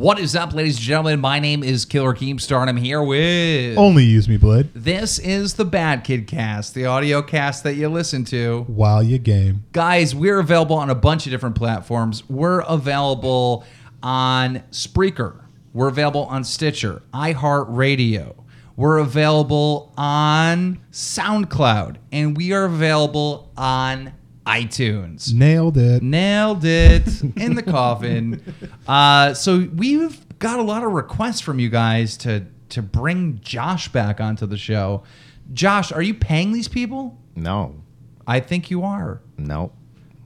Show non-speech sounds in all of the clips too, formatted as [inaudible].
What is up, ladies and gentlemen? My name is Killer Keemstar, and I'm here with. Only use me, Blade. This is the Bad Kid Cast, the audio cast that you listen to. While you game. Guys, we're available on a bunch of different platforms. We're available on Spreaker. We're available on Stitcher, iHeartRadio. We're available on SoundCloud, and we are available on iTunes. Nailed it. Nailed it in the coffin. [laughs] Uh, so we've got a lot of requests from you guys to to bring Josh back onto the show. Josh, are you paying these people? No, I think you are. no.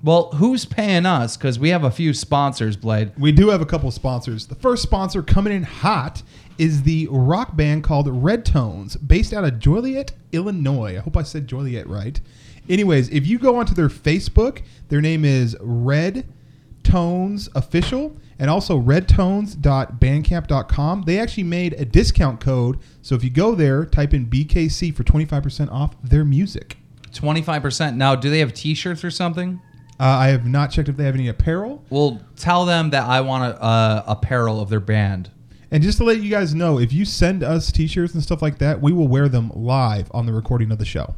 Well, who's paying us? Because we have a few sponsors, Blade. We do have a couple sponsors. The first sponsor coming in hot is the rock band called Red Tones, based out of Joliet, Illinois. I hope I said Joliet right. Anyways, if you go onto their Facebook, their name is Red Tones Official and also redtones.bandcamp.com. They actually made a discount code. So if you go there, type in BKC for 25% off their music. 25%. Now, do they have t shirts or something? Uh, I have not checked if they have any apparel. Well, tell them that I want a uh, apparel of their band. And just to let you guys know, if you send us T-shirts and stuff like that, we will wear them live on the recording of the show.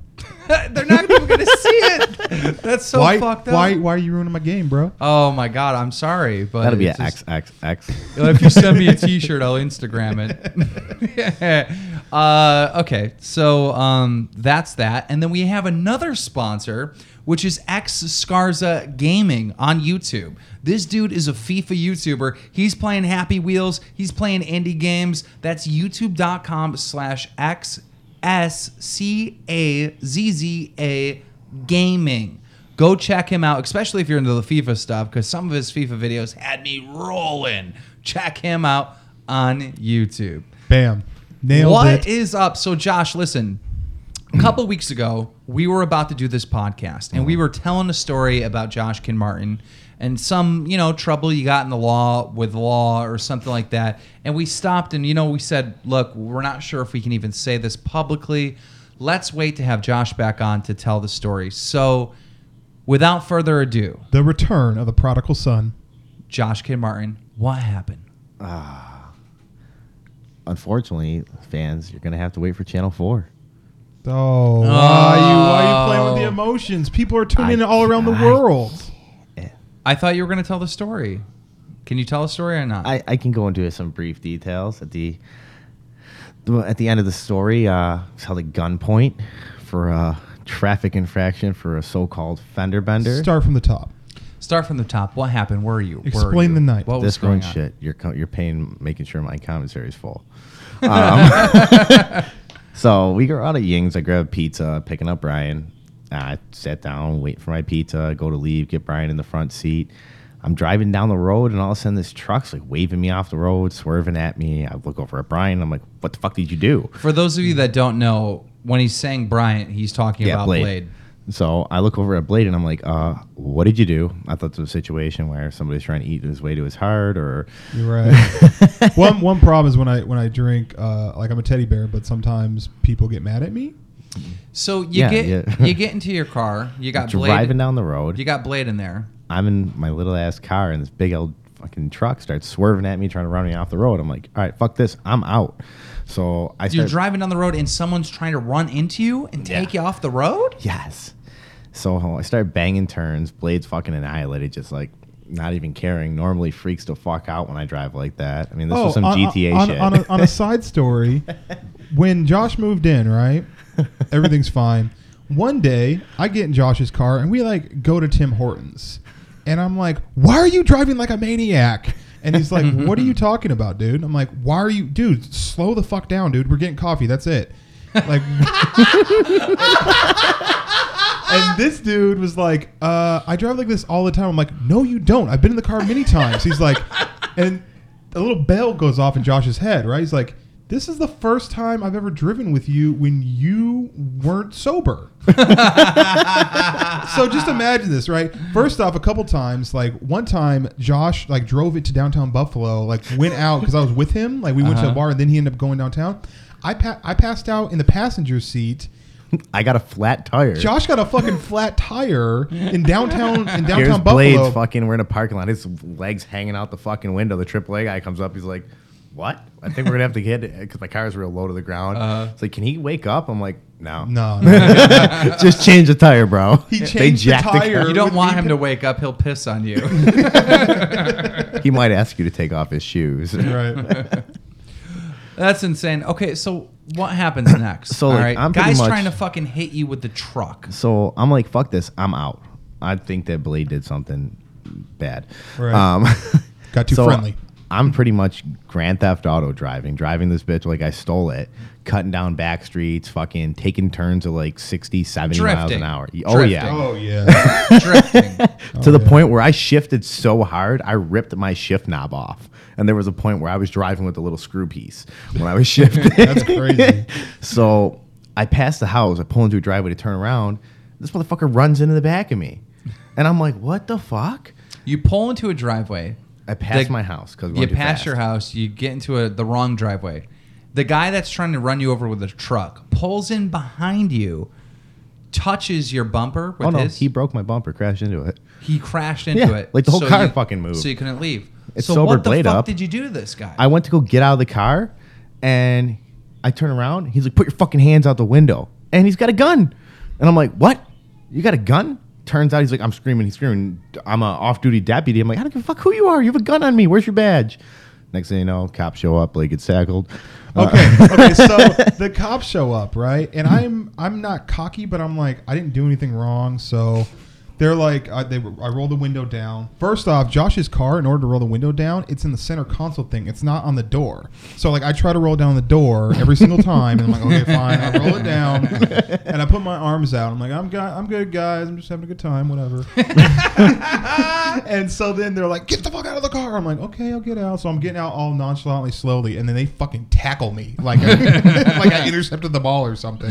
[laughs] They're not even going to see it. That's so why? fucked up. Why? Why are you ruining my game, bro? Oh my god, I'm sorry, but That'll be an X X XXX. [laughs] Well, if you send me a [laughs] T-shirt, I'll Instagram it. uh, okay, so um, that's that, and then we have another sponsor, which is X Scazza Gaming on YouTube. This dude is a FIFA YouTuber. He's playing Happy Wheels. He's playing indie games. That's YouTube.com/slash X S C A Z Z A Gaming. Go check him out, especially if you're into the FIFA stuff, because some of his FIFA videos had me rolling. Check him out on YouTube. Bam, nailed What it. is up? So, Josh, listen. A couple weeks ago, we were about to do this podcast, and we uh-huh. were telling a story about Josh Kinmartin and some, you know, trouble you got in the law with law or something like that. And we stopped, and you know, we said, "Look, we're not sure if we can even say this publicly. Let's wait to have Josh back on to tell the story." So, without further ado, the return of the prodigal son. Josh Kid Martin. what happened? Ah. Unfortunately, fans, you're gonna have to wait for Channel Four. Oh, why are you? Why are you playing with the emotions? People are tuning in all around the I- world. I thought you were going to tell the story. Can you tell a story or not? I, I can go into some brief details at the, the at the end of the story. Uh, it's held at gunpoint for a traffic infraction for a so-called fender bender. Start from the top. Start from the top. What happened? Where are you? Where are Explain you? the night. What this going going on? shit. You're co- you're paying making sure my commentary is full. [laughs] Um, [laughs] so we go out of Ying's. I grab pizza, picking up Brian. I sat down, wait for my pizza, go to leave, get Brian in the front seat. I'm driving down the road, and all of a sudden, this truck's like waving me off the road, swerving at me. I look over at Brian. I'm like, "What the fuck did you do?" For those of you that don't know, when he's saying Brian, he's talking about Blade. So I look over at Blade and I'm like, uh, what did you do? I thought it was a situation where somebody's trying to eat his way to his heart or You're right. [laughs] one one problem is when I when I drink, uh, like I'm a teddy bear, but sometimes people get mad at me. So you Yeah, get yeah. you get into your car. You got [laughs] Blade, driving down the road. You got Blade in there. I'm in my little ass car and this big old fucking truck starts swerving at me, trying to run me off the road. I'm like, all right, fuck this. I'm out. So I You're start, driving down the road and someone's trying to run into you and take you off the road. Yes. So I start banging turns. Blade's fucking annihilated, just like not even caring. Normally freaks the fuck out when I drive like that. I mean, this oh, was some Oh, on, GTA on, shit. On a, on a side story, [laughs] when Josh moved in, right, [laughs] everything's fine. One day, I get in Josh's car and we like go to Tim Hortons, and I'm like, "Why are you driving like a maniac?" And he's like, [laughs] "What are you talking about, dude?" I'm like, "Why are you, dude? Slow the fuck down, dude. We're getting coffee. That's it." Like, [laughs] and this dude was like, uh, I drive like this all the time. I'm like, no, you don't. I've been in the car many times. He's like, and a little bell goes off in Josh's head, right? He's like, this is the first time I've ever driven with you when you weren't sober. [laughs] so just imagine this, right? First off, a couple times, like one time, Josh like drove it to downtown Buffalo, like went out because I was with him. Like we went to Uh-huh. a bar and then he ended up going downtown. I pa- I passed out in the passenger seat I got a flat tire. Josh got a fucking flat tire in downtown in downtown Here's Buffalo. Blades fucking we're in a parking lot. His legs hanging out the fucking window. The AAA guy comes up. He's like, "What? I think we're gonna have to get it because my car is real low to the ground." Uh-huh. it's like, "Can he wake up?" I'm like, "No, no, [laughs] no. just change the tire, bro." He They changed the jacked tire. You don't want him pi- to wake up; he'll piss on you. [laughs] he might ask you to take off his shoes. right. [laughs] That's insane. Okay, so what happens [coughs] next? So, All like, right, I'm guys much- trying to fucking hit you with the truck. So I'm like, "Fuck this! I'm out." I think that Blade did something bad. Right. Um, Got too so friendly. I'm pretty much Grand Theft Auto driving, driving this bitch like I stole it, cutting down back streets, fucking taking turns at like 60, 70 miles an hour. Oh, yeah. Oh yeah. [laughs] Drifting. to the yeah. point where I shifted so hard, I ripped my shift knob off. And there was a point where I was driving with a little screw piece when I was [laughs] shifting. That's crazy. [laughs] so I passed the house. I pull into a driveway to turn around. This motherfucker runs into the back of me. And I'm like, what the fuck? You pull into a driveway. I passed The- my house because You pass your house. You get into a, the wrong driveway. The guy that's trying to run you over with a truck pulls in behind you, touches your bumper with Oh no, his. he broke my bumper, crashed into it. he crashed into Yeah, it. like the whole car you- fucking moved. So you couldn't leave. It so sobered what the Blade fuck up. did you do to this guy? I went to go get out of the car, and I turn around. He's like, "Put your fucking hands out the window," and he's got a gun. And I'm like, "What? You got a gun?" Turns out he's like, "I'm screaming. He's screaming. I'm a off-duty deputy." I'm like, "I don't give a fuck who you are. You have a gun on me. Where's your badge?" Next thing you know, cops show up. Blade gets tackled. Uh, Okay. okay. So [laughs] the cops show up, right? And I'm I'm not cocky, but I'm like I didn't do anything wrong. So they're like I, they I roll the window down. First off, Josh's car, in order to roll the window down, it's in the center console thing. It's not on the door. So like I try to roll down the door every single time, and I'm like, okay, [laughs] fine. I roll it down, and I put my arms out. I'm like, I'm gu- I'm good, guys. I'm just having a good time, whatever. [laughs] and so then they're like, "Get the fuck out of the car!" I'm like, "Okay, I'll get out." So I'm getting out all nonchalantly, slowly, and then they fucking tackle me like I, [laughs] like I intercepted the ball or something.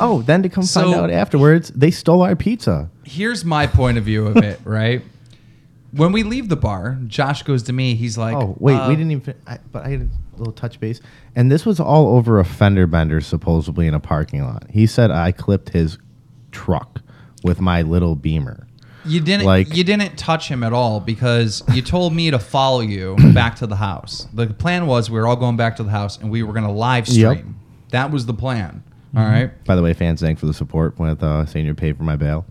Oh, then to come find out afterwards, they stole our pizza. Here's my point of view of it. [laughs] Right. When we leave the bar, Josh goes to me. He's like, Oh wait, uh, we didn't even. I, but I had a little touch base, and this was all over a fender bender, supposedly in a parking lot. He said I clipped his truck with my little Beamer. You didn't Like- you didn't touch him at all because you told me to follow you [coughs] back to the house. The plan was we were all going back to the house and we were going to live stream. That was the plan. All right. By the way, fans, thanks for the support with uh, saying you're paid for my bail.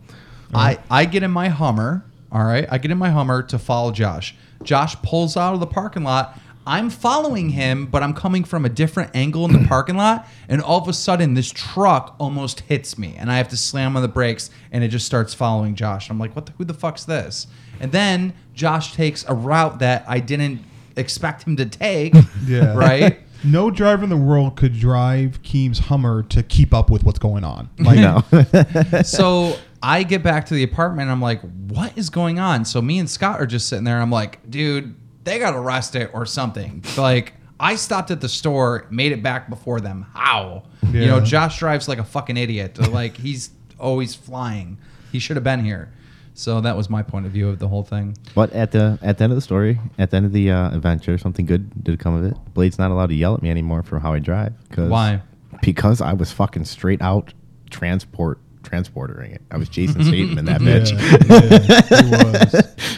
I I get in my Hummer. All right. I get in my Hummer to follow Josh. Josh pulls out of the parking lot. I'm following him, but I'm coming from a different angle in the [clears throat] parking lot, and all of a sudden, this truck almost hits me, and I have to slam on the brakes, and it just starts following Josh. I'm like, "What? The, who the fuck's this?" And then Josh takes a route that I didn't expect him to take. [laughs] Yeah. Right. No driver in the world could drive Keem's Hummer to keep up with what's going on. Like, No, [laughs] so I get back to the apartment. And I'm like, what is going on? So me and Scott are just sitting there. I'm like, dude, they got arrested or something. Like, I stopped at the store, made it back before them. How? You know, Josh drives like a fucking idiot. Like, he's always flying. He should have been here. So that was my point of view of the whole thing. but at the at the end of the story, at the end of the uh, adventure, something good did come of it. Blade's not allowed to yell at me anymore for how I drive. 'cause- Why? Because I was fucking straight out transport transportering it. I was Jason [laughs] Statham in that bitch. yeah, was. [laughs]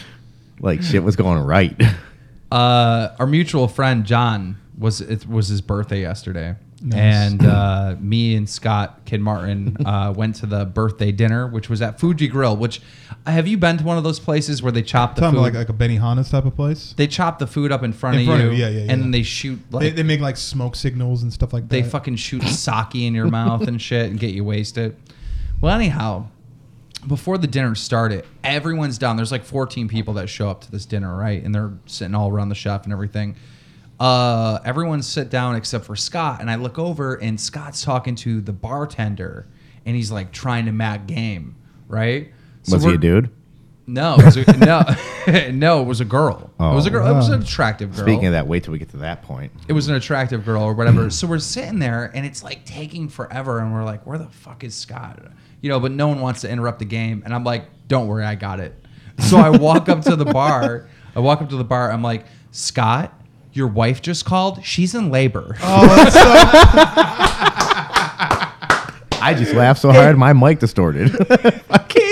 Like shit was going right. Uh, our mutual friend John was it was his birthday yesterday, Nice. and uh, me and Scott Kid Martin uh, [laughs] went to the birthday dinner, which was at Fuji Grill. Which have you been to one of those places where they chop the food? like like a Benihana's type of place. they chop the food up in front In of front you, of you, yeah, yeah, yeah. and then they shoot like They, they, they make like smoke signals and stuff like that. They fucking shoot [laughs] sake in your mouth and shit and get you wasted. Well, anyhow, before the dinner started, everyone's down. There's like 14 people that show up to this dinner, right? And they're sitting all around the chef and everything. Uh, everyone's sit down except for Scott, and I look over and Scott's talking to the bartender, and he's like trying to mag game, right? So was he a dude? No, it was a, no, [laughs] no, it was a girl. Oh, it was a Oh, girl. It was an attractive girl Speaking of that, wait till we get to that point. it was an attractive girl or whatever. so we're sitting there and it's like taking forever and we're like, where the fuck is Scott? You know, but no one wants to interrupt the game. And I'm like, don't worry, I got it. So I walk up to the bar. I walk up to the bar. I'm like, Scott, your wife just called. She's in labor. Oh, so, [laughs] I just laughed so hard my mic distorted. [laughs]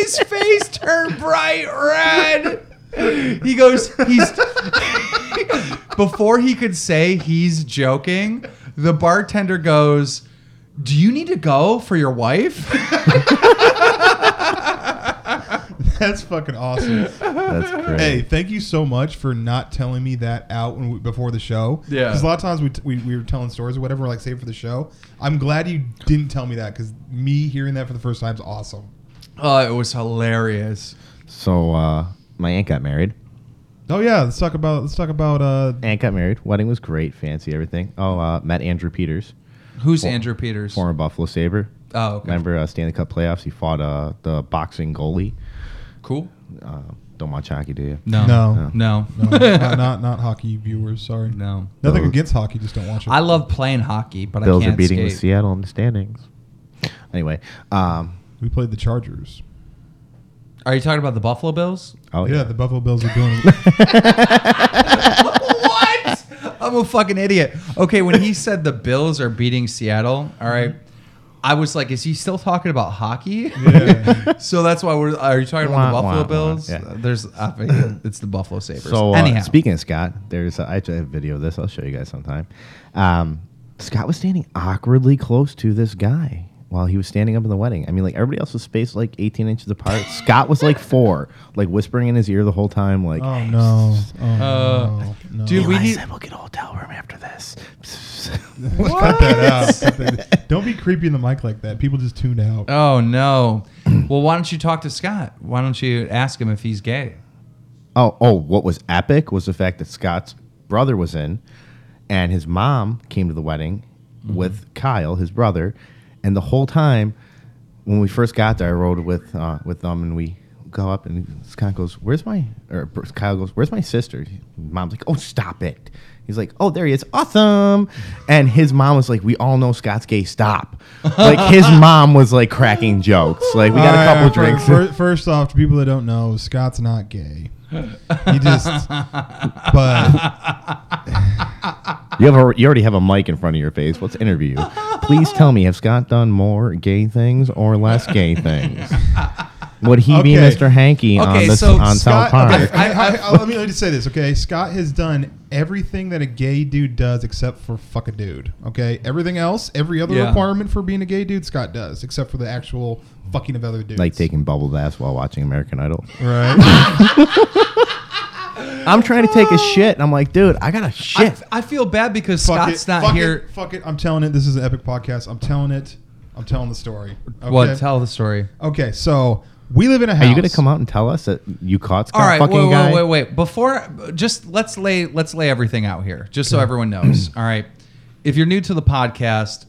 His face turned bright red. He goes, he's [laughs] before he could say he's joking, the bartender goes, Do you need to go for your wife? [laughs] That's fucking awesome. That's great. Hey, thank you so much for not telling me that out when we, before the show. Yeah. Because a lot of times we, t- we, we were telling stories or whatever, like save for the show. I'm glad you didn't tell me that because me hearing that for the first time is awesome. Oh, it was hilarious. So uh, my aunt got married. Oh yeah, let's talk about let's talk about uh Aunt got married. Wedding was great, fancy everything. Oh, uh, met Andrew Peters, Who's For- Andrew Peters? former Buffalo Sabre. Oh, okay. Remember uh, Stanley Cup playoffs? He fought uh, the boxing goalie. Cool. Uh, don't watch hockey, do you? No. No. No. no, not, not not hockey viewers. Sorry, No. nothing Those- against hockey, just don't watch it. I love playing hockey, but Bills I are can't beating skate. with Seattle in the standings. Anyway, um, we played the Chargers. Are you talking about the Buffalo Bills? oh yeah, yeah, the Buffalo Bills are doing. [laughs] [laughs] what? I'm a fucking idiot. Okay, when he said the Bills are beating Seattle, all right, I was like, is he still talking about hockey? yeah. [laughs] so that's why we're. Are you talking about the Buffalo wah, wah. Bills? Yeah. There's, I figured [clears throat] it's the Buffalo Sabres. So uh, anyhow, speaking of Scott, there's I have a video of this. I'll show you guys sometime. Um, Scott was standing awkwardly close to this guy while he was standing up in the wedding. I mean, like everybody else was spaced like 18 inches apart. Scott was like four, like whispering in his ear the whole time, like, Oh no. Oh Uh, no. no. dude, we need- said we'll get a hotel room after this. [laughs] cut that out. Cut that- Don't be creepy in the mic like that. People just tuned out. oh no. [clears throat] well, why don't you talk to Scott? Why don't you ask him if he's gay? Oh, oh, what was epic was the fact that Scott's brother was in, and his mom came to the wedding with Kyle, his brother, and the whole time when we first got there, I rode with uh, with them, and we go up, and Scott goes, "Where's my?" Or Kyle goes, "Where's my sister?" Mom's like, "Oh, stop it." He's like, "Oh, there he is, awesome!" And his mom was like, "We all know Scott's gay. Stop!" Like his [laughs] mom was like cracking jokes. Like we got a couple right, fir- drinks. fir- first off, to people that don't know, Scott's not gay. He just, but [laughs] You have a, you already have a mic in front of your face. Let's interview you. Please tell me, have Scott done more gay things or less gay things? [laughs] Would he be Okay. Mr. Hanky Okay, on the so on South Scott. Park? Okay, I, I, I- I- let me let me just say this. Okay, Scott has done everything that a gay dude does except for fuck a dude. Okay, everything else, every other Yeah. requirement for being a gay dude, Scott does, except for the actual fucking of other dudes. like taking bubble baths while watching American Idol. right. [laughs] I'm trying to take a shit, and I'm like, dude, I got to I, shit. I feel bad because fuck Scott's it, not fuck here. It, fuck it. I'm telling it. This is an epic podcast. I'm telling it. I'm telling the story. Okay? What? Tell the story. Okay, so we live in a house. Are you going to come out and tell us that you caught Scott All right, fucking wait, guy? wait, wait, wait. Before, just let's lay let's lay everything out here, just so everyone knows. [clears throat] All right, if you're new to the podcast,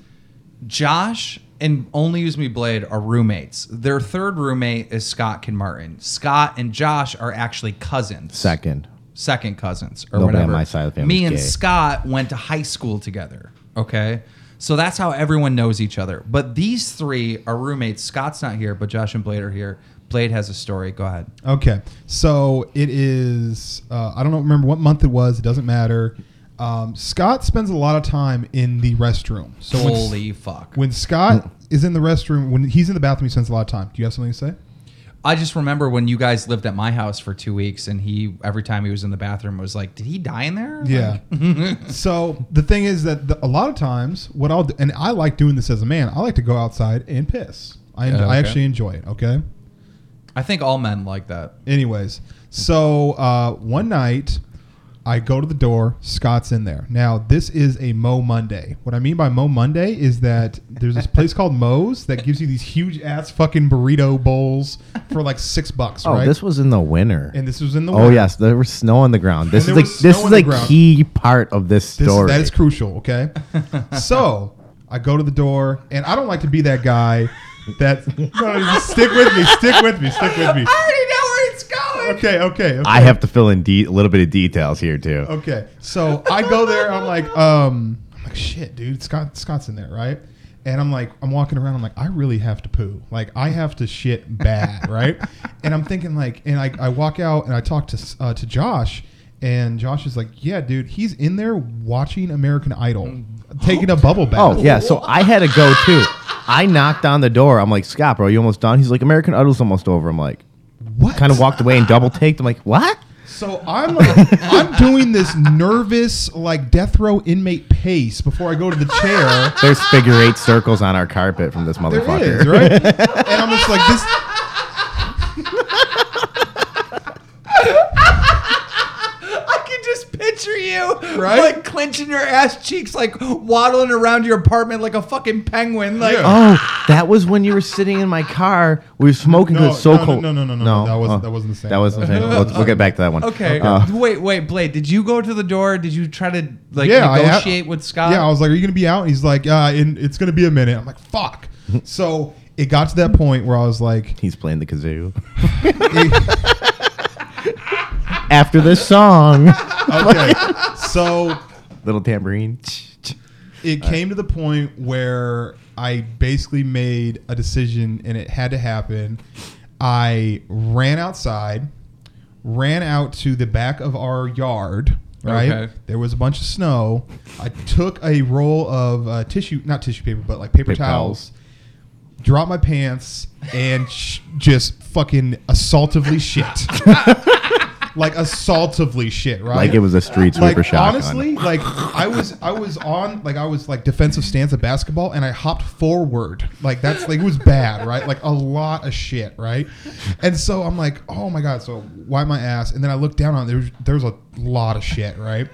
Josh and Only Use Me Blade are roommates. Their third roommate is Scott Kinmartin. Scott and Josh are actually cousins. Second. second cousins or Nobody on whatever. my side of the family Me and gay. Scott went to high school together. Okay. So that's how everyone knows each other. But these three are roommates. Scott's not here, but Josh and Blade are here. Blade has a story. Go ahead. Okay, so it is. Uh, I don't know, remember what month it was. It doesn't matter. Um, Scott spends a lot of time in the restroom. So when, Holy fuck. when Scott is in the restroom, when he's in the bathroom, he spends a lot of time. Do you have something to say? I just remember when you guys lived at my house for two weeks and he, every time he was in the bathroom, was like, did he die in there? Yeah. [laughs] so the thing is that the, a lot of times, what I'll do, and I like doing this as a man. I like to go outside and piss. I, I okay. actually enjoy it. Okay. I think all men like that. Anyways, so uh, one night I go to the door. Scott's in there. Now this is a Moe Monday. What I mean by Moe Monday is that there's this place called Moe's that gives you these huge ass fucking burrito bowls for like six bucks, Oh, right? this was in the winter. and this was in the oh winter. yes, there was snow on the ground. This And is there the was this is a ground. key part of this This, story. that is crucial, okay? [laughs] so I go to the door, and I don't like to be that guy that. No, just stick with me, stick with me, stick with me. I already know where it's going. Okay, okay. okay. I have to fill in de- a little bit of details here too. Okay, so I go there. I'm like, um, I'm like, shit, dude. Scott, Scott's in there, right? And I'm like, I'm walking around. I'm like, I really have to poo. Like, I have to shit bad, right? And I'm thinking like, and I, I walk out and I talk to uh, to Josh, and Josh is like, yeah, dude, he's in there watching American Idol, mm-hmm. taking a bubble bath. Oh yeah, so I had to go too. I knocked on the door. I'm like, Scott, bro, you almost done? He's like, American Idol's almost over. I'm like, What? kind of walked away and double taked. I'm like, what? So I'm like, I'm doing this nervous, like death row inmate pace before I go to the chair. There's figure eight circles on our carpet from this There motherfucker. is, right? [laughs] And I'm just like, this. I can just picture you, [laughs] Right? Like clenching your ass cheeks, like waddling around your apartment like a fucking penguin. Like, Yeah. Oh, that was when you were sitting in my car. We were smoking because No, it's so no, no, cold. no, no, no, no, that wasn't- that wasn't the same. That wasn't the same. [laughs] We'll, we'll get back to that one. okay, Uh, wait, wait, Blade. Did you go to the door? Did you try to like Yeah, I ha- negotiate with Scott? Yeah, I was like, "Are you gonna be out?" And he's like, "Uh, in, it's gonna be a minute." I'm like, "Fuck." [laughs] so it got to that point where I was like, he's playing the kazoo. After this song, [laughs] "Okay." [laughs] so little tambourine. it came to the point where I basically made a decision, and it had to happen. I ran outside, ran out to the back of our yard. Right, Okay. there was a bunch of snow. I took a roll of uh, tissue, not tissue paper, but like paper, Paper towels. Dropped my pants and sh- just fucking assaultively shit, [laughs] like assaultively shit. Right, Like it was a street sweeper like shotgun. honestly, like I was I was on like I was like defensive stance at basketball and I hopped forward. Like that's like it was bad, right? Like a lot of shit, right? And so I'm like, oh my god, so wipe my ass. And then I look down on there's there's a lot of shit, right?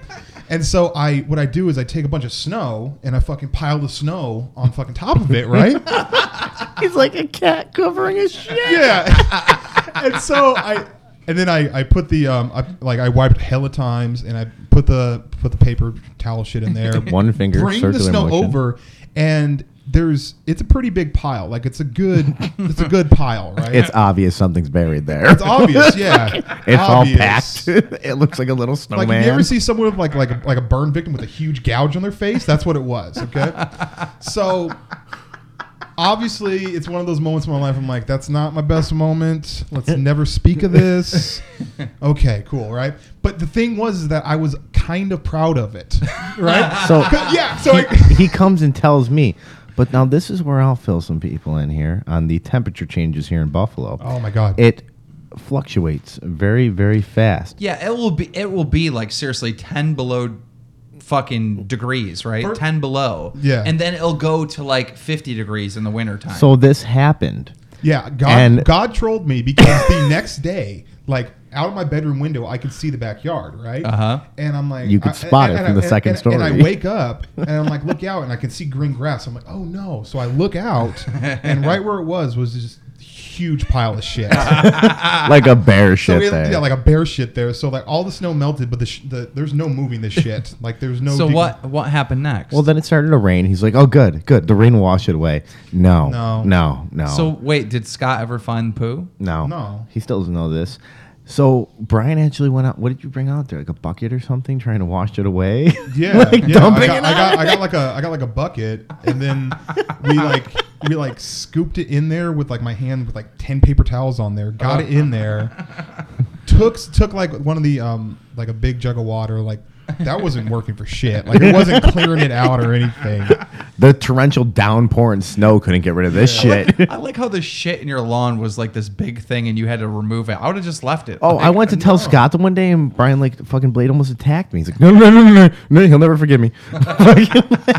And so I what I do is I take a bunch of snow and I fucking pile the snow on fucking top of it, right? [laughs] He's like a cat covering his shit. yeah. [laughs] and so I and then I, I put the um I, like I wiped hella times and I put the put the paper towel shit in there. [laughs] One finger, Bring the snow motion. over and there's it's a pretty big pile. Like it's a good [laughs] it's a good pile, right? It's obvious something's buried there. It's obvious, yeah. [laughs] It's Obvious. all packed. it looks like a little snowman. Like you ever see someone with like like a, like a burn victim with a huge gouge on their face, that's what it was. Okay, so obviously it's one of those moments in my life. I'm like, that's not my best moment. Let's [laughs] never speak of this. Okay, cool, right? But the thing was is that I was kind of proud of it, [laughs] right? [laughs] So- yeah, so I, he comes and tells me, but now this is where I'll fill some people in here on the temperature changes here in Buffalo. oh my god, It fluctuates very, very fast. Yeah, it will be. It will be like seriously ten below fucking degrees, right? For- ten below. Yeah. and then it'll go to like fifty degrees in the wintertime. So this happened. Yeah, God, And- God trolled me because the [laughs] next day, like out of my bedroom window, I could see the backyard, right? Uh-huh. And I'm like, You could I- spot it and- from the and- second and- And I wake up and I'm like, look out, and I can see green grass. I'm like, oh no! So I look out, [laughs] and right where it was was just huge pile of shit. [laughs] like a bear So shit there. yeah, like a bear shit there. So like all the snow melted, but the, sh- the there's no moving this shit. [laughs] Like there's no. So de- what what happened next? well, then it started to rain. He's like, "Oh, good, good. The rain will wash it away." No, No. no, no. So wait, did Scott ever find poo? no, No. He still doesn't know this. So Brian actually went out. What did you bring out there? Like a bucket or something, trying to wash it away? [laughs] Yeah, like yeah. I got, it I got, I got like a, I got like a bucket, and then we [laughs] like, we like scooped it in there with like my hand with like ten paper towels on there. Got it in there. [laughs] Took took like one of the um like a big jug of water. Like that wasn't working for shit. Like it wasn't clearing it out or anything. The torrential downpour and snow couldn't get rid of this shit. [laughs] I like how the shit in your lawn was like this big thing and you had to remove it. I would have just left it. Oh, Like, I went to tell no. Scott the one day, and Brian like fucking Blade almost attacked me. He's like, "No, no, no, no, no, no, he'll never forgive me." [laughs] [laughs]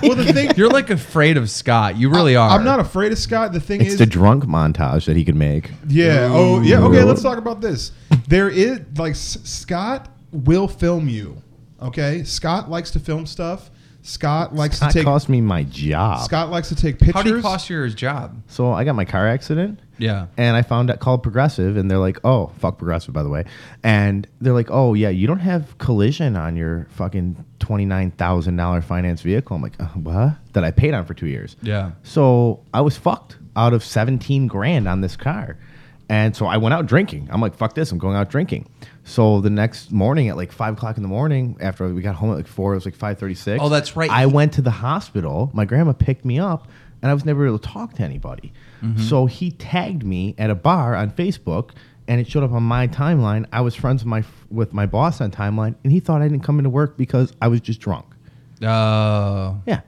Well, the thing You're like afraid of Scott. You really are. I'm not afraid of Scott. The thing it's is, the drunk montage that he could make. Yeah. Oh, yeah. Okay, let's talk about this. There is like S- Scott will film you. Okay, Scott likes to film stuff. Scott likes Scott to take. That cost me my job. Scott likes to take pictures. How do you cost your job? So I got my car accident. Yeah. And I found out called Progressive, and they're like, "Oh, fuck Progressive, by the way." And they're like, "Oh yeah, you don't have collision on your fucking twenty nine thousand dollar finance vehicle." I'm like, uh, "What?" That I paid on for two years. Yeah. So I was fucked out of seventeen grand on this car, and so I went out drinking. I'm like, "Fuck this! I'm going out drinking." So the next morning at like five o'clock in the morning, after we got home at like four, it was like five thirty six. Oh, that's right. I went to the hospital. My grandma picked me up, and I was never able to talk to anybody. Mm-hmm. So he tagged me at a bar on Facebook, and it showed up on my timeline. I was friends with my with my boss on timeline, and he thought I didn't come into work because I was just drunk. Oh. Yeah.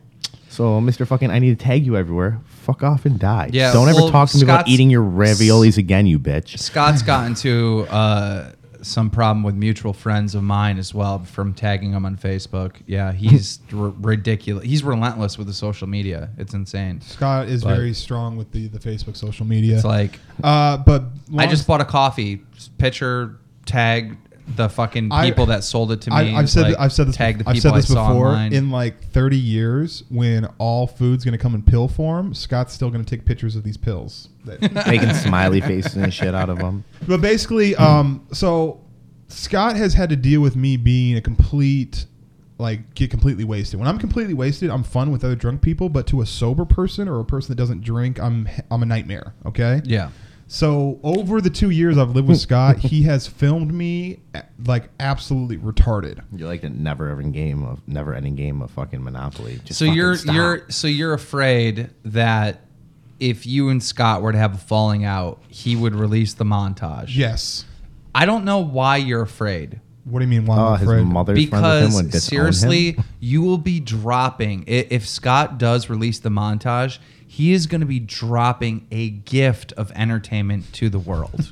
So, Mr. Fucking, I need to tag you everywhere. Fuck off and die. Yeah, Don't well, ever talk to me about Scott's- eating your raviolis again, you bitch. Scott's [laughs] gotten to uh, some problem with mutual friends of mine as well from tagging him on Facebook. Yeah, he's [laughs] r- ridiculous. He's relentless with the social media. It's insane. Scott is But- very strong with the, the Facebook social media. It's like uh, but I long- just bought a coffee pitcher tag the fucking I- people that sold it to me. I, I've said like, I've said this Tag the I've people said this I before. online. In like 30 years, when all food's gonna come in pill form, Scott's still gonna take pictures of these pills. That- [laughs] Making smiley faces and shit out of them. but basically, um, so Scott has had to deal with me being a complete, like, get completely wasted. When I'm completely wasted, I'm fun with other drunk people, but to a sober person or a person that doesn't drink, I'm I'm a nightmare. Okay. yeah. So over the two years I've lived with Scott, he has filmed me eh, like absolutely retarded. You're like a never ending game of never ending game of fucking Monopoly. Just So fucking you're stop. you're so you're afraid that if you and Scott were to have a falling out, he would release the montage. Yes. I don't know why you're afraid. What do you mean? Why Oh, I'm his afraid? mother's friends with him Because would seriously, him. you will be dropping if Scott does release the montage. He is going to be dropping a gift of entertainment to the world.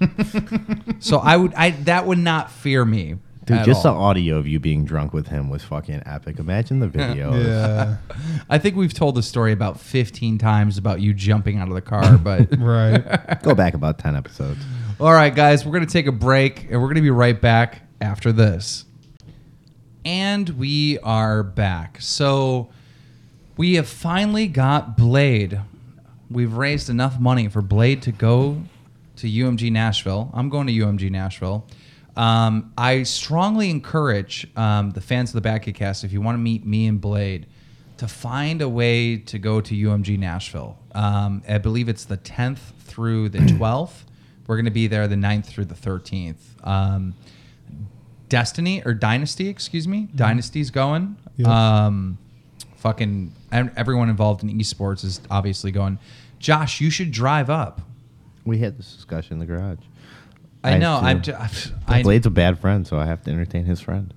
[laughs] so I would, I that would not fear me. Dude, at just the audio of you being drunk with him was fucking epic. Imagine the [laughs] video. Yeah. I think we've told the story about 15 times about you jumping out of the car, but [laughs] right. Go back about 10 episodes. All right, guys, we're going to take a break and we're going to be right back after this. And we are back. So we have finally got Blade. We've raised enough money for Blade to go to UMG Nashville. I'm going to UMG Nashville. Um, I strongly encourage um, the fans of the Bad Kid Cast, if you want to meet me and Blade, to find a way to go to UMG Nashville. Um, I believe it's the 10th through the [clears throat] 12th. We're going to be there the 9th through the 13th. Um, Destiny or Dynasty, excuse me. Dynasty's going. Um, fucking everyone involved in esports is obviously going. Josh, you should drive up. We had this discussion in the garage. I I know. I'm. Ju- Blade's a bad friend, so I have to entertain his friend.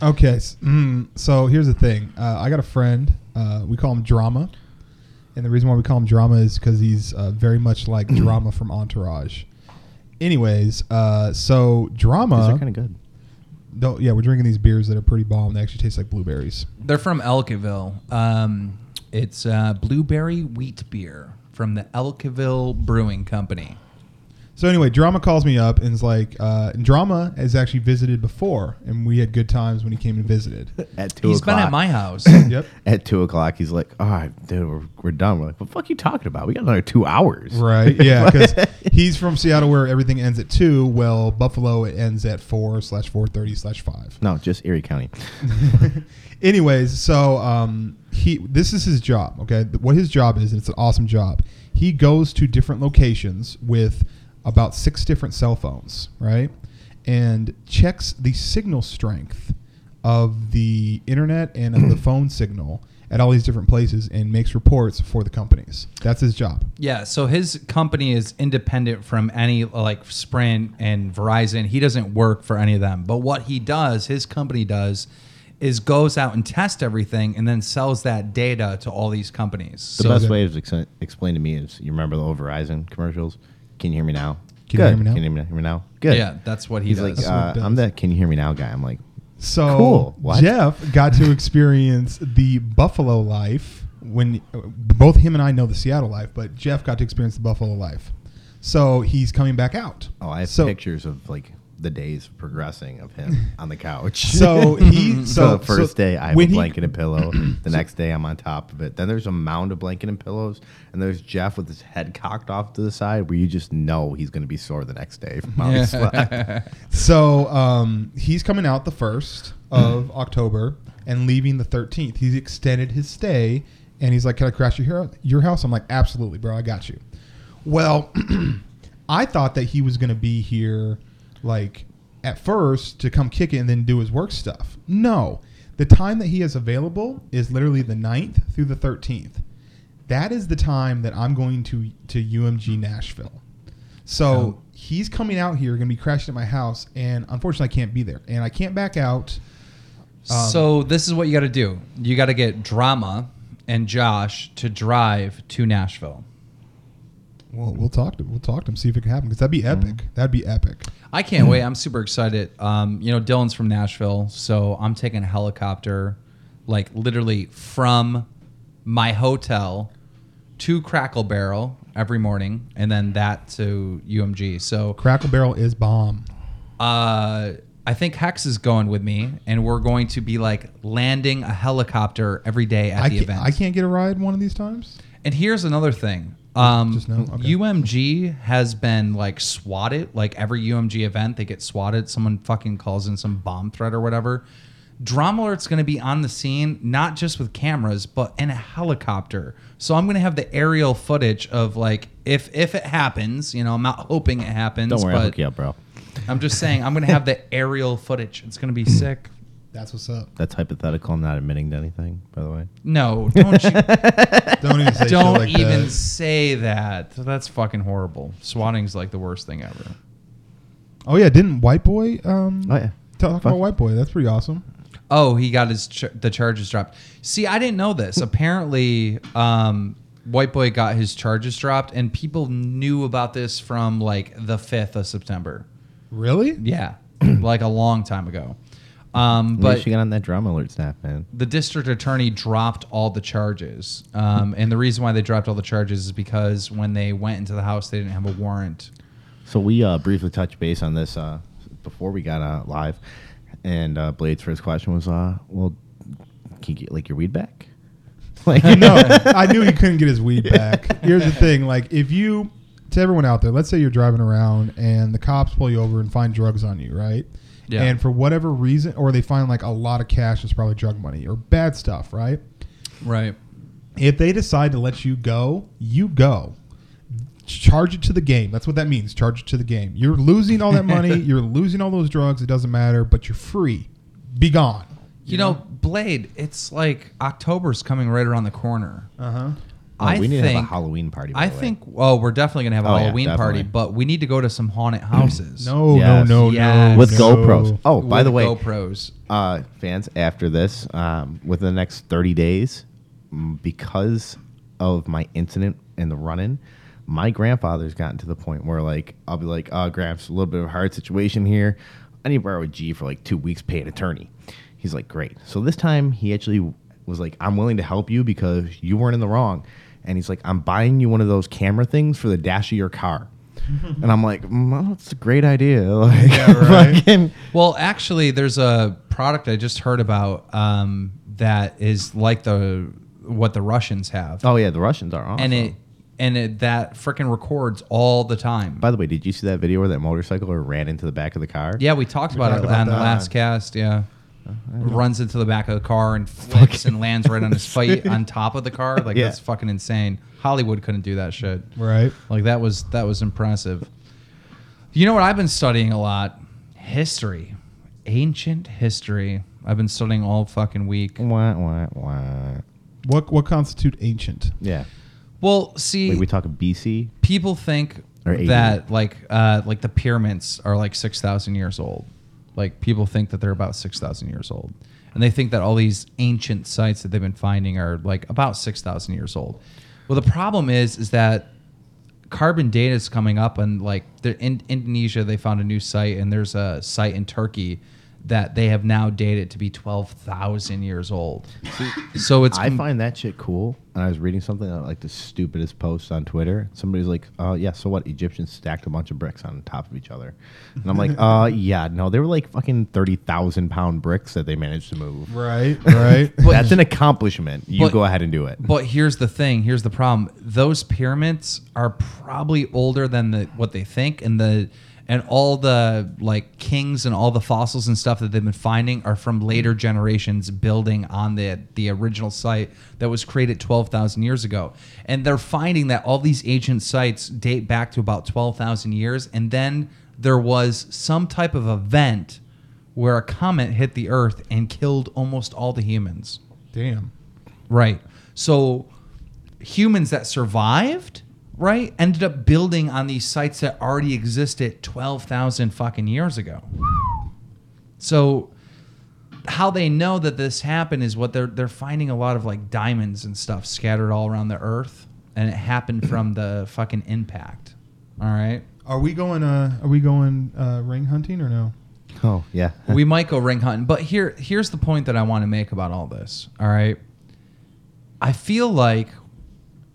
Okay. s- Mm, so here's the thing. Uh, I got a friend. Uh, we call him Drama, and the reason why we call him Drama is because he's uh, very much like [clears throat] Drama from Entourage. Anyways, uh, so These Drama. are kind of good. Though, yeah, we're drinking these beers that are pretty bomb. They actually taste like blueberries. they're from Ellicottville. Um, it's uh, blueberry wheat beer from the Ellicottville Brewing Company. So anyway, Drama calls me up and is like, uh, and Drama has actually visited before, and we had good times when he came and visited. [laughs] At two He's o'clock. been at my house. [laughs] yep. At two o'clock, he's like, "All right, dude, we're, we're done." We're like, "What the fuck you talking about? We got another two hours." Right. Yeah, because [laughs] he's from Seattle where everything ends at two. Well, Buffalo it ends at four slash four thirty slash five. No, just Erie County. Anyways, so um, he this is his job. Okay, what his job is, and it's an awesome job. He goes to different locations with about six different cell phones, right, and checks the signal strength of the internet and of the [clears throat] phone signal at all these different places and makes reports for the companies. That's his job. Yeah, so his company is independent from any like Sprint and Verizon. He doesn't work for any of them. But what he does, his company does, is goes out and tests everything and then sells that data to all these companies. The so best the- way to ex- explain to me is, you remember the old Verizon commercials? Can you hear me now? Can you hear me now? Can you hear me now? Good. yeah, that's what he He's does. like, That's what uh, it I'm does. the can you hear me now guy. I'm like, So Cool. What? Jeff got to experience the Buffalo life when both him and I know the Seattle life, but Jeff got to experience the Buffalo life. So he's coming back out. oh, I have so, pictures of like the days progressing of him [laughs] on the couch. So he [laughs] So, so the first so day I have a he- blanket and pillow. [clears throat] the next day I'm on top of it. Then there's a mound of blanket and pillows, and there's Jeff with his head cocked off to the side, where you just know he's going to be sore the next day from how he slept. [laughs] So um, he's coming out the first of October and leaving the thirteenth. He's extended his stay, and he's like, "Can I crash your your house?" I'm like, "Absolutely, bro. I got you." Well, [clears throat] I thought that he was going to be here, like at first to come kick it and then do his work stuff. No, the time that he is available is literally the 9th through the thirteenth. That is the time that I'm going to to UMG Nashville. So Oh. he's coming out here, going to be crashing at my house, and unfortunately, I can't be there, and I can't back out. Um, so this is what you got to do. You got to get drama and Josh to drive to Nashville. Well, we'll talk to we'll talk to him see if it can happen because that'd be epic. That'd be epic. I can't wait. I'm super excited. Um, you know, Dylan's from Nashville, so I'm taking a helicopter, like literally from my hotel to Cracker Barrel every morning, and then that to UMG. So Cracker Barrel is bomb. uh, I think Hex is going with me, and we're going to be like landing a helicopter every day at I the event. I can't get a ride one of these times. And here's another thing. Um, Just no? Okay. UMG has been like swatted. Like every UMG event, they get swatted. Someone fucking calls in some bomb threat or whatever. Drama Alert's going to be on the scene, not just with cameras, but in a helicopter. So I'm going to have the aerial footage of like if if it happens. You know, I'm not hoping it happens, Don't worry, I'll hook you up, bro. I'm just saying I'm going to have the [laughs] aerial footage. It's going to be sick. That's what's up. That's hypothetical. I'm not admitting to anything, by the way. No, [laughs] don't you Don't even say shit don't like even that. say that. That's fucking horrible. Swatting's like the worst thing ever. Oh yeah, didn't White Boy um Oh yeah. talk Fuck. about White Boy? That's pretty awesome. Oh, he got his ch- the charges dropped. See, I didn't know this. Apparently, um, White Boy got his charges dropped, and people knew about this from like the fifth of September. Really? Yeah, [clears throat] like a long time ago. Um, But she got on that drama alert snap, man. the district attorney dropped all the charges, um, and the reason why they dropped all the charges is because when they went into the house, they didn't have a warrant. So we uh, briefly touched base on this uh, before we got uh, live, and uh, Blade's first question was, uh, "Well, can you get like your weed back?" [laughs] Like, [laughs] no, [laughs] I knew he couldn't get his weed back. Here's the thing: like, if you to everyone out there, let's say you're driving around and the cops pull you over and find drugs on you, right? Yeah. And for whatever reason, or they find like a lot of cash that's probably drug money or bad stuff, right? Right. If they decide to let you go, you go. Charge it to the game. That's what that means. Charge it to the game. You're losing all that money. [laughs] you're losing all those drugs. It doesn't matter, but you're free. Be gone. You know, Blade, it's like October's coming right around the corner. Uh huh. Oh, I we need think to have a Halloween party. by I way. think oh, we're definitely gonna have a Oh, yeah, Halloween party, definitely. but we need to go to some haunted [clears throat] houses. No, Yes. no, no, Yes. no. with no. GoPros. Oh, by With the way, GoPros. uh, fans, after this, um, within the next 30 days, mm, because of my incident and the run-in, my grandfather's gotten to the point where, like, I'll be like, "Oh, Gramps, a little bit of a hard situation here. I need to borrow a G for like two weeks, pay an attorney." He's like, "Great." So this time, he actually was like, "I'm willing to help you because you weren't in the wrong." And he's like, "I'm buying you one of those camera things for the dash of your car." [laughs] and I'm like, mm, well, "That's a great idea." [laughs] Like, Yeah, right. fucking- Well, actually, there's a product I just heard about um, that is like the what the Russians have, Oh yeah, the Russians are awesome. and it and it that freaking records all the time. By the way, did you see that video where that motorcycler ran into the back of the car? yeah, we talked about talked it about on the that. last cast. Yeah. Runs into the back of the car and flips and lands right on his fight [laughs] on top of the car. Like Yeah. that's fucking insane. Hollywood couldn't do that shit. Right. Like that was that was impressive. You know what I've been studying a lot? History. Ancient history. I've been studying all fucking week. Wah, wah, wah. What what constitute ancient? Yeah. Well, see, Wait, we talking BC? people think Or 80. that like uh, like the pyramids are like six thousand years old. Like people think that they're about six thousand years old, and they think that all these ancient sites that they've been finding are like about six thousand years old. Well, the problem is is that carbon data is coming up, and like in Indonesia, they found a new site, and there's a site in Turkey that they have now dated to be twelve thousand years old. So it's I com- find that shit cool. And I was reading something that, like the stupidest post on Twitter. Somebody's like, "Oh yeah, so what? Egyptians stacked a bunch of bricks on top of each other." And I'm like, [laughs] "Uh, yeah, no, they were like fucking thirty thousand pound bricks that they managed to move. Right. Right. [laughs] But- That's an accomplishment. You But- go ahead and do it. But here's the thing. Here's the problem. Those pyramids are probably older than the what they think, and the and all the like kings and all the fossils and stuff that they've been finding are from later generations building on the the original site that was created twelve thousand years ago. And they're finding that all these ancient sites date back to about twelve thousand years, and then there was some type of event where a comet hit the Earth and killed almost all the humans. Damn. Right. So humans that survived, right, ended up building on these sites that already existed 12,000 fucking years ago. So how they know that this happened is what they're they're finding a lot of like diamonds and stuff scattered all around the earth and it happened [clears throat] from the fucking impact. All right. Are we going? Uh, are we going uh, ring hunting or no? Oh yeah. [laughs] we might go ring hunting, but here here's the point that I want to make about all this. All right. I feel like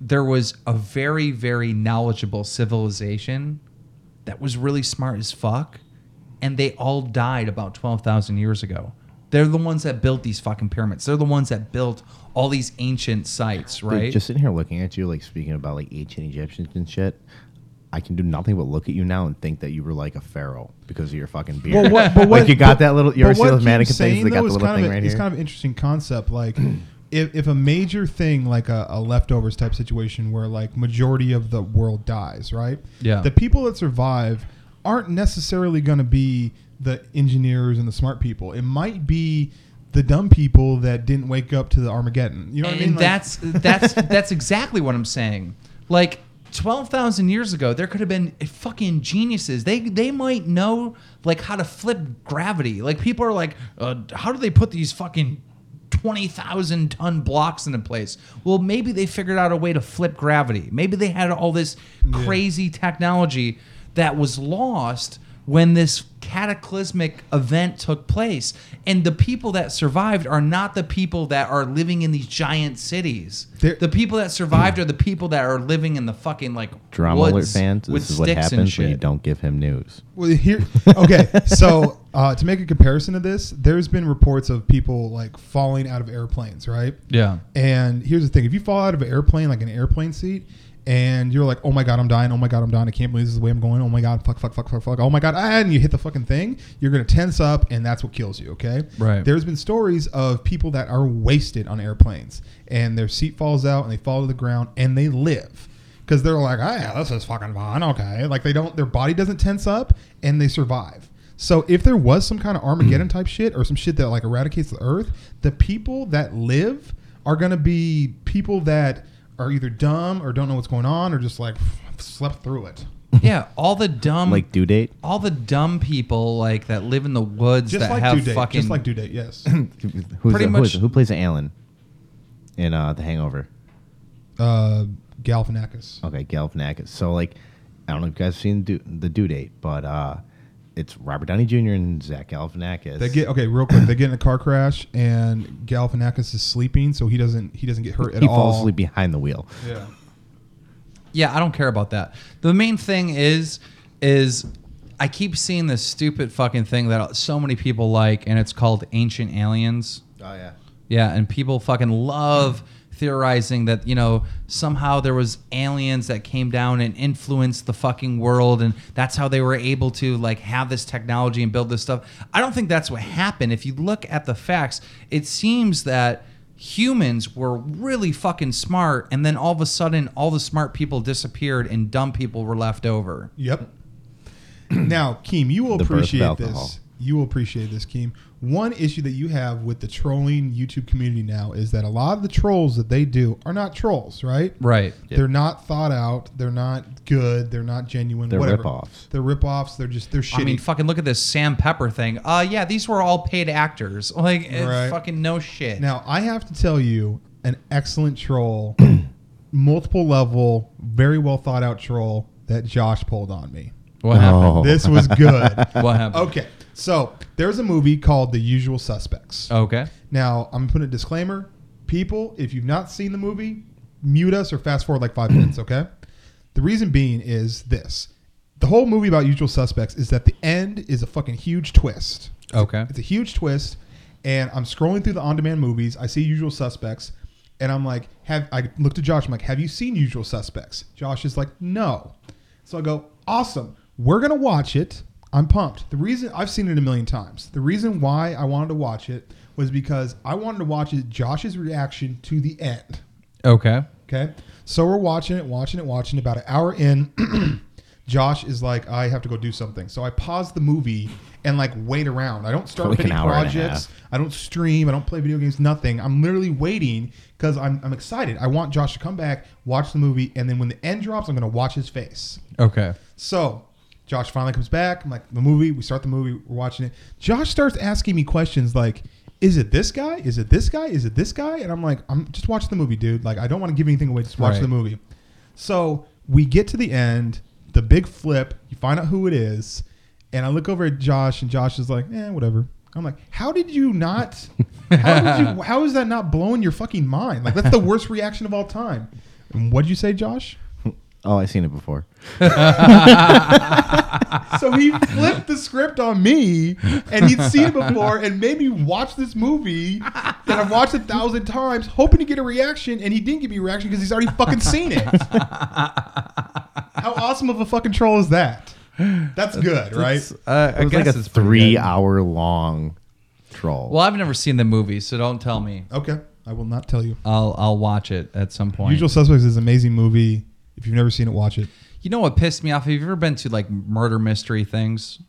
there was a very very knowledgeable civilization that was really smart as fuck and they all died about 12,000 years ago. They're the ones that built these fucking pyramids. They're the ones that built all these ancient sites, Dude, right? just sitting here looking at you, like speaking about like ancient Egyptians and shit. I can do nothing but look at you now and think that you were like a pharaoh because of your fucking beard. Well, what, but like you got but- that little. You but ever see those mannequin saying, things? They got though, the little kind thing of a- right It's here. kind of an interesting concept. Like, [clears throat] if, if a major thing, like a, a leftovers type situation, where like majority of the world dies, right? Yeah. The people that survive aren't necessarily going to be the engineers and the smart people. It might be the dumb people that didn't wake up to the Armageddon. You know what and I mean? Like- that's that's [laughs] that's exactly what I'm saying. Like twelve thousand years ago, there could have been fucking geniuses. They they might know like how to flip gravity. Like people are like, uh, how do they put these fucking twenty thousand ton blocks into place? Well, maybe they figured out a way to flip gravity. Maybe they had all this crazy technology that was lost when this cataclysmic event took place. And the people that survived are not the people that are living in these giant cities. They're- the people that survived are the people that are living in the fucking like Drama alert woods fans. with This is what sticks and happens when you shit. don't give him news. Well, here, okay. [laughs] so uh, to make a comparison to this, there's been reports of people like falling out of airplanes, right? Yeah. And here's the thing: if you fall out of an airplane, like an airplane seat, and you're like, "Oh my god, I'm dying! Oh my god, I'm dying! I can't believe this is the way I'm going! Oh my god, fuck, fuck, fuck, fuck, fuck! Oh my god!" ah," And you hit the fucking thing, you're gonna tense up, and that's what kills you. Okay. Right. There's been stories of people that are wasted on airplanes, and their seat falls out, and they fall to the ground, and they live. Because they're like, oh, yeah, this is fucking fun. Okay. Like, they don't, their body doesn't tense up and they survive. So, if there was some kind of Armageddon type [clears throat] shit or some shit that like eradicates the earth, the people that live are going to be people that are either dumb or don't know what's going on or just like slept through it. [laughs] Yeah, all the dumb Like due date. all the dumb people like that live in the woods Just that like have due date. fucking Just like due date, yes. [laughs] Who's Pretty the, who, is, much- who plays Alan in uh, The Hangover? uh, Galifianakis. Okay, Galifianakis. So like, I don't know if you guys have seen due, the due date, but uh, it's Robert Downey Jr. and Zach Galifianakis. They get okay, real quick. They get in a car crash, and Galifianakis is sleeping, so he doesn't he doesn't get hurt at he all. falls asleep behind the wheel. Yeah. Yeah, I don't care about that. The main thing is is I keep seeing this stupid fucking thing that so many people like and it's called ancient aliens. Oh yeah. Yeah, and people fucking love theorizing that, you know, somehow there was aliens that came down and influenced the fucking world and that's how they were able to like have this technology and build this stuff. I don't think that's what happened. If you look at the facts, it seems that humans were really fucking smart and then all of a sudden all the smart people disappeared and dumb people were left over. Yep. [clears throat] now, Keem, you will The birth of appreciate alcohol. this. You will appreciate this, Keem. One issue that you have with the trolling YouTube community now is that a lot of the trolls that they do are not trolls, right? Right. They're not thought out. They're not good. They're not genuine. They're whatever. rip-offs. They're rip-offs. They're just they're shitty. I mean, fucking look at this Sam Pepper thing. Uh, yeah, these were all paid actors. [laughs] Like, Right. fucking no shit. Now, I have to tell you, an excellent troll, [clears throat] multiple level, very well thought out troll that Josh pulled on me. what happened? Oh. This was good. [laughs] What happened? okay, so there's a movie called The Usual Suspects. Okay. Now, I'm putting a disclaimer. People, if you've not seen the movie, mute us or fast forward like five minutes, [clears throat] okay? The reason being is this. The whole movie about Usual Suspects is that the end is a fucking huge twist. Okay. It's a huge twist, and I'm scrolling through the on-demand movies. I see Usual Suspects, and I'm like, "Have I looked at Josh? I'm like, have you seen Usual Suspects?" Josh is like, "No." So I go, "Awesome, we're gonna watch it." I'm pumped. The reason I've seen it a million times. The reason why I wanted to watch it was because I wanted to watch it, Josh's reaction to the end. Okay. Okay. So we're watching it, watching it, watching it. About an hour in, [clears throat] Josh is like, I have to go do something. So I pause the movie and like wait around. I don't start like any an hour and a projects. I don't stream. I don't play video games. Nothing. I'm literally waiting because I'm, I'm excited. I want Josh to come back, watch the movie, and then when the end drops, I'm going to watch his face. Okay. So Josh finally comes back. I'm like, the movie, we start the movie, we're watching it. Josh starts asking me questions like, is it this guy? Is it this guy? Is it this guy? And I'm like, I'm just watching the movie, dude. Like, I don't want to give anything away. Just watch Right. the movie. So we get to the end, the big flip. You find out who it is, and I look over at Josh, and Josh is like, eh, whatever. I'm like, how did you not? How did you? [laughs] How is that not blowing your fucking mind? Like, that's the worst reaction of all time. And what did you say, Josh? Oh, I've seen it before. [laughs] So he flipped the script on me, and he'd seen it before, and made me watch this movie that I've watched a thousand times, hoping to get a reaction, and he didn't give me a reaction because he's already fucking seen it. [laughs] How awesome of a fucking troll is that? That's good, right? It's, uh, I It was guess like a it's pretty three good. hour long troll. Well, I've never seen the movie, so don't tell me. Okay, I will not tell you. I'll I'll watch it at some point. Usual Suspects is an amazing movie. If you've never seen it, watch it. You know what pissed me off? Have you ever been to like murder mystery things?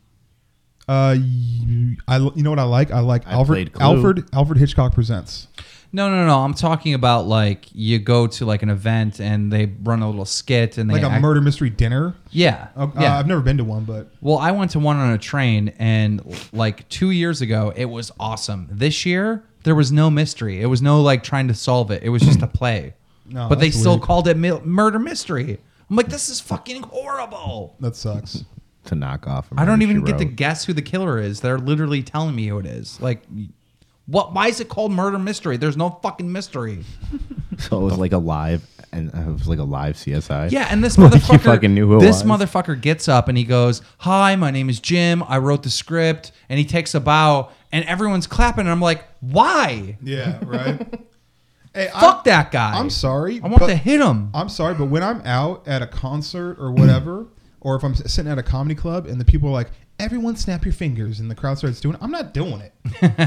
Uh, you, I you know what I like? I like I Alfred. Alfred Alfred Hitchcock presents. No, no, no. I'm talking about like you go to like an event and they run a little skit and they Like a act- murder mystery dinner. Yeah, Uh, yeah. I've never been to one, but Well, I went to one on a train, and like two years ago, it was awesome. This year, there was no mystery. It was no like trying to solve it. It was just a play. No, but they that's still weird. called it mi- murder mystery. I'm like, this is fucking horrible. that sucks. [laughs] to knock off. I don't even She get to guess who the killer is. They're literally telling me who it is. Like, what? Why is it called murder mystery? There's no fucking mystery. [laughs] So it was like a live, and it was like a live CSI. Yeah, and this [laughs] Like, motherfucker, you fucking knew who it this was. motherfucker gets up and he goes, "Hi, my name is Jim. I wrote the script." And he takes a bow, and everyone's clapping. And I'm like, "Why? Yeah, right. Hey, Fuck that guy." I'm sorry. I want but- to hit him. I'm sorry, but when I'm out at a concert or whatever, [clears throat] or if I'm sitting at a comedy club and the people are like, "Everyone, snap your fingers," and the crowd starts doing, it, I'm not doing it.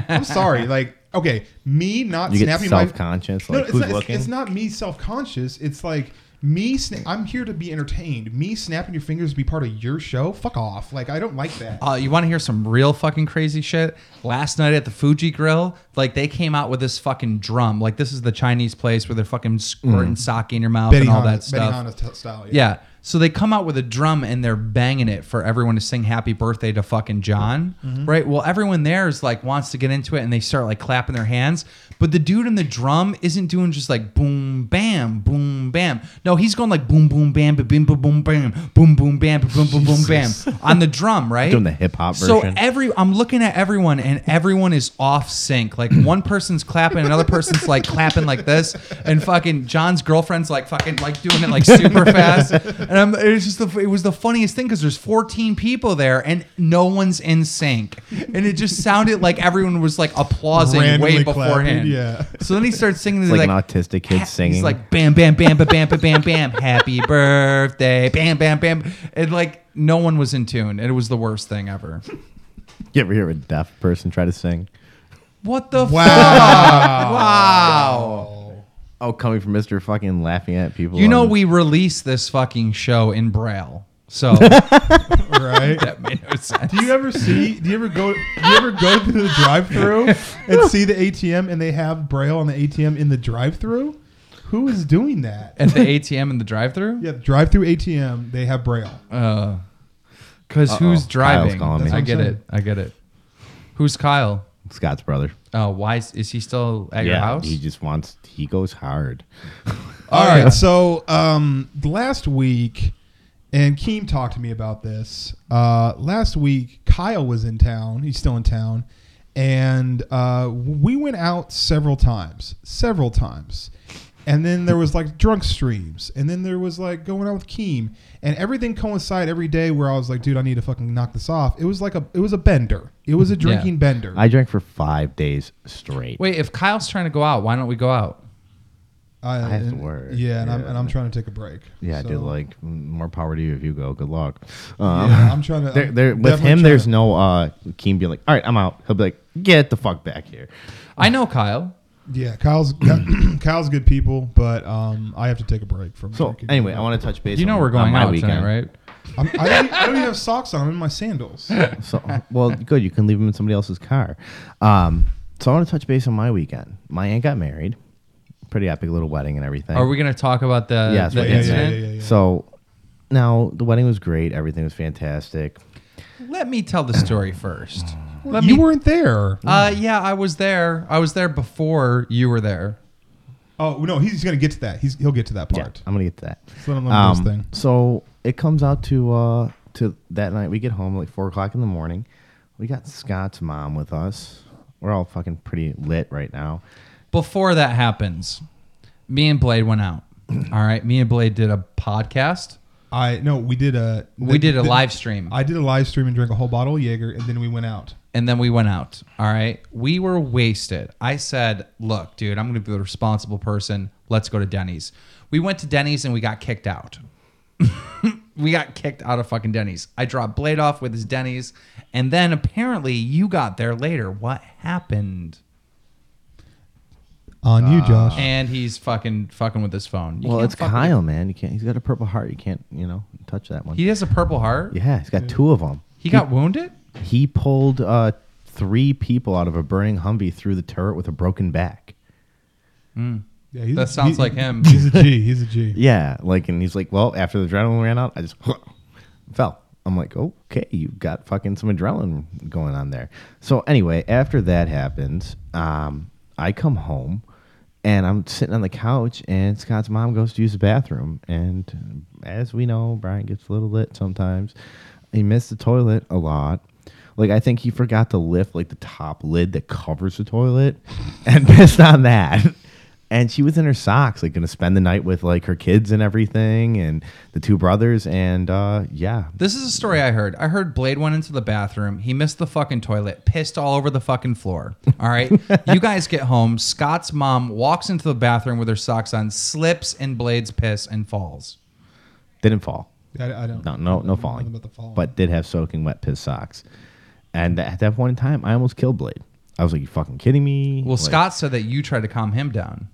[laughs] I'm sorry. Like, okay, me not You get snapping my self-conscious. No, Like it's who's not, it's- It's, not me self conscious. It's like me. Sna- I'm here to be entertained. Me snapping your fingers to be part of your show. Fuck off. Like I don't like that. Uh, you want to hear some real fucking crazy shit? Last night at the Fuji Grill, like they came out with this fucking drum. Like this is the Chinese place where they're fucking squirting sake in your mouth and all that stuff. Benihana t- style. Yeah. So they come out with a drum and they're banging it for everyone to sing happy birthday to fucking John. Mm-hmm. Right? Well, everyone there is like wants to get into it and they start like clapping their hands. But the dude in the drum isn't doing just like boom bam, bam. No, he's going like boom boom bam, ba bim boom boom bam, boom boom bam, ba boom boom boom bam [laughs] on the drum, right? Doing the hip-hop version. So every I'm looking at everyone and everyone is off sync. Like [clears throat] one person's clapping, another person's like clapping like this, and fucking John's girlfriend's like fucking like doing it like super [laughs] fast. And I'm it's just the it was the funniest thing because there's 14 people there and no one's in sync, and it just sounded like everyone was like applauding Randomly way clapping, beforehand. yeah. So then he starts singing It's he's like, an autistic kid singing. He's like bam bam bam bam bam bam bam bam happy birthday bam bam bam and like no one was in tune and it was the worst thing ever. you ever hear a deaf person try to sing? What the Wow. fuck? Wow. Oh, coming from Mister fucking laughing at people. You know on- we released this fucking show in Braille. So [laughs] right. that made no sense. Do you ever see? Do you ever go? Do you ever go to the drive-through and see the ATM and they have Braille on the ATM in the drive-through? Who is doing that? At the ATM in the drive-through? Yeah, drive-through ATM. They have Braille. Uh, cause Uh-oh. who's Kyle's driving? calling me. I get That's it. I get it. Who's Kyle? Scott's brother. Oh, why is, is he still at your house? he just wants. He goes hard. [laughs] All right. So um, last week, and Keem talked to me about this. Uh, last week, Kyle was in town. He's still in town, and uh, we went out several times. Several times. And then there was like drunk streams, and then there was like going out with Keem, and everything coincided every day where I was like, "Dude, I need to fucking knock this off." It was like a, it was a bender. It was a drinking bender. I drank for five days straight. Wait, if Kyle's trying to go out, why don't we go out? I, I have to and- work. Yeah, and I'm Yeah. and I'm trying to take a break. yeah, I So, did like more power to you if you go. Good luck. Um, Yeah, I'm trying to. there, I'm there, with definitely him, trying there's to- no uh, Keem being like, all right, I'm out. He'll be like, get the fuck back here. I know Kyle. Yeah, Kyle's [clears throat] [clears throat] Kyle's good people, but um, I have to take a break from. So drinking. anyway, I want to touch base. You know on- we're on going my out weekend. tonight, right? I'm, I, don't, I don't even have socks on. I'm in my sandals. [laughs] So well, good. You can leave them in somebody else's car. Um, so I want to touch base on my weekend. My aunt got married. Pretty epic little wedding and everything. Are we going to talk about the, Yes, the yeah, yeah, incident? yeah, yeah, yeah. So now the wedding was great. Everything was fantastic. Let me tell the story first. Let you me- weren't there. Uh, yeah, I was there. I was there before you were there. oh no, he's gonna get to that. He's he'll get to that Yeah, part. I'm gonna get to that. Just let him know this Um, thing. so it comes out to uh to that night. We get home like four o'clock in the morning. We got Scott's mom with us. We're all fucking pretty lit right now. Before that happens, me and Blade went out. [clears throat] All right, me and Blade did a podcast. I no, we did a We did a live stream. I did a live stream and drank a whole bottle of Jaeger, and then we went out. and then we went out. All right. We were wasted. I said, look, dude, I'm going to be the responsible person. Let's go to Denny's. We went to Denny's and we got kicked out. [laughs] we got kicked out of fucking Denny's. I dropped Blade off with his Denny's. And then apparently you got there later. What happened? On you, Josh. And he's fucking fucking with his phone. You well, can't it's fuck with- Kyle, man. You can't. He's got a purple heart. You can't, you know, touch that one. He has a purple heart. yeah, he's got two of them. He got wounded. He pulled uh, three people out of a burning Humvee through the turret with a broken back. yeah, he's That sounds like him. He's a G. He's a G. [laughs] Yeah, like, and he's like, well, after the adrenaline ran out, I just [laughs] fell. I'm like, okay, you got fucking some adrenaline going on there. So anyway, after that happens, um, I come home and I'm sitting on the couch, and Scott's mom goes to use the bathroom, and as we know, Brian gets a little lit sometimes. He missed the toilet a lot. Like I think he forgot to lift like the top lid that covers the toilet, and [laughs] pissed on that. And she was in her socks, like gonna spend the night with like her kids and everything, and the two brothers, and uh, yeah, This is a story I heard. I heard Blade went into the bathroom. He missed the fucking toilet, pissed all over the fucking floor. All right. [laughs] you guys get home. Scott's mom walks into the bathroom with her socks on, slips in Blade's piss, and falls. didn't fall. I, I don't. No, no, no falling. About the fall. But did have soaking wet piss socks. And at that point in time, I almost killed Blade. I was like, "You fucking kidding me?" Well, Like- Scott said that you tried to calm him down.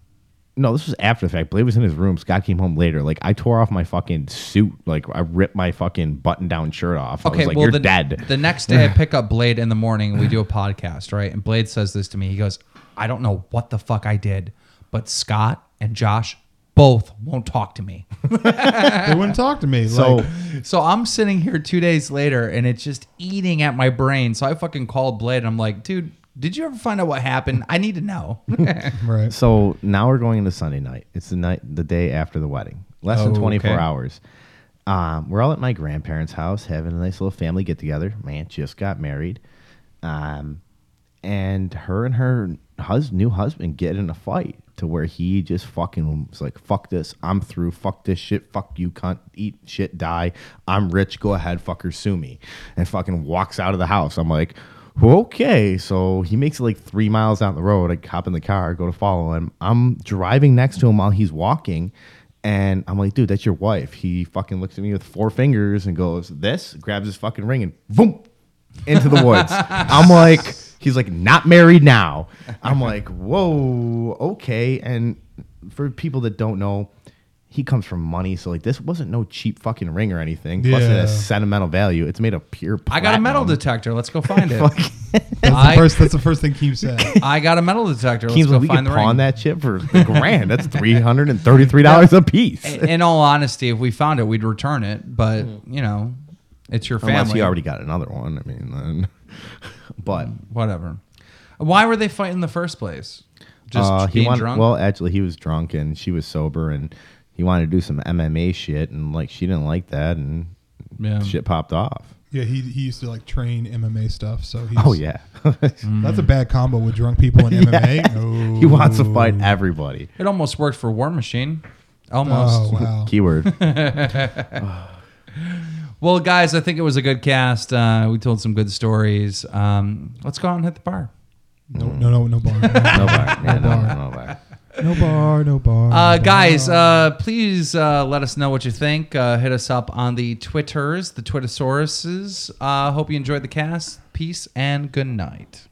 No, this was after the fact. Blade was in his room. Scott came home later. Like I tore off my fucking suit. Like I ripped my fucking button-down shirt off. I Okay, was like, well, "You're the, dead." the next day I [laughs] pick up Blade in the morning we do a podcast, right? And Blade says this to me. He goes, I don't know what the fuck I did, but Scott and Josh both won't talk to me. [laughs] they wouldn't talk to me. so like, So I'm sitting here two days later and it's just eating at my brain. So I fucking called Blade and I'm like, dude, did you ever find out what happened? I need to know. [laughs] right. So now we're going into Sunday night. It's the night, the day after the wedding. Less than Oh, 24 okay. hours. Um, we're all at my grandparents' house having a nice little family get together. My aunt just got married. Um, and her and her hus- new husband get in a fight to where he just fucking was like, fuck this. I'm through. Fuck this shit. Fuck you, cunt. Eat shit, die. I'm rich. Go ahead, fucker, sue me. And fucking walks out of the house. I'm like, okay. So he makes it like three miles down the road. I hop in the car, go to follow him. I'm driving next to him while he's walking. And I'm like, dude, that's your wife. He fucking looks at me with four fingers and goes, this, grabs his fucking ring and boom, into the woods. [laughs] I'm like, he's like, not married now. I'm like, whoa, okay. And for people that don't know, he comes from money, so like this wasn't no cheap fucking ring or anything. Plus, it Yeah. has sentimental value. It's made of pure. I got a metal platinum. detector. Let's go [laughs] find it. That's I- the first. That's the first thing Keem said. [laughs] I got a metal detector. Let's Keems go like we could find the ring. pawn that shit for a [laughs] grand. That's three hundred and thirty-three dollars a piece. In all honesty, if we found it, we'd return it. But you know, it's your family. Unless he already got another one. I mean, then. But Whatever. Why were they fighting in the first place? Just uh, he being wanted, drunk. Well, actually, he was drunk and she was sober, and he wanted to do some MMA shit, and like she didn't like that, and Yeah. shit popped off. Yeah, he, he used to like train MMA stuff. So he's, Oh yeah, [laughs] that's a bad combo with drunk people in [laughs] MMA. No. he wants to fight everybody. It almost worked for War Machine. Almost. Oh wow. [laughs] Keyword. Well, guys, I think it was a good cast. Uh, we told some good stories. Um, let's go out and hit the bar. No no no no bar. No bar. Yeah, no, bar. No bar. No bar. No. Uh, guys, bar. uh, please uh, let us know what you think. Uh, hit us up on the Twitters, the Twittersauruses. Uh, hope you enjoyed the cast. Peace and good night.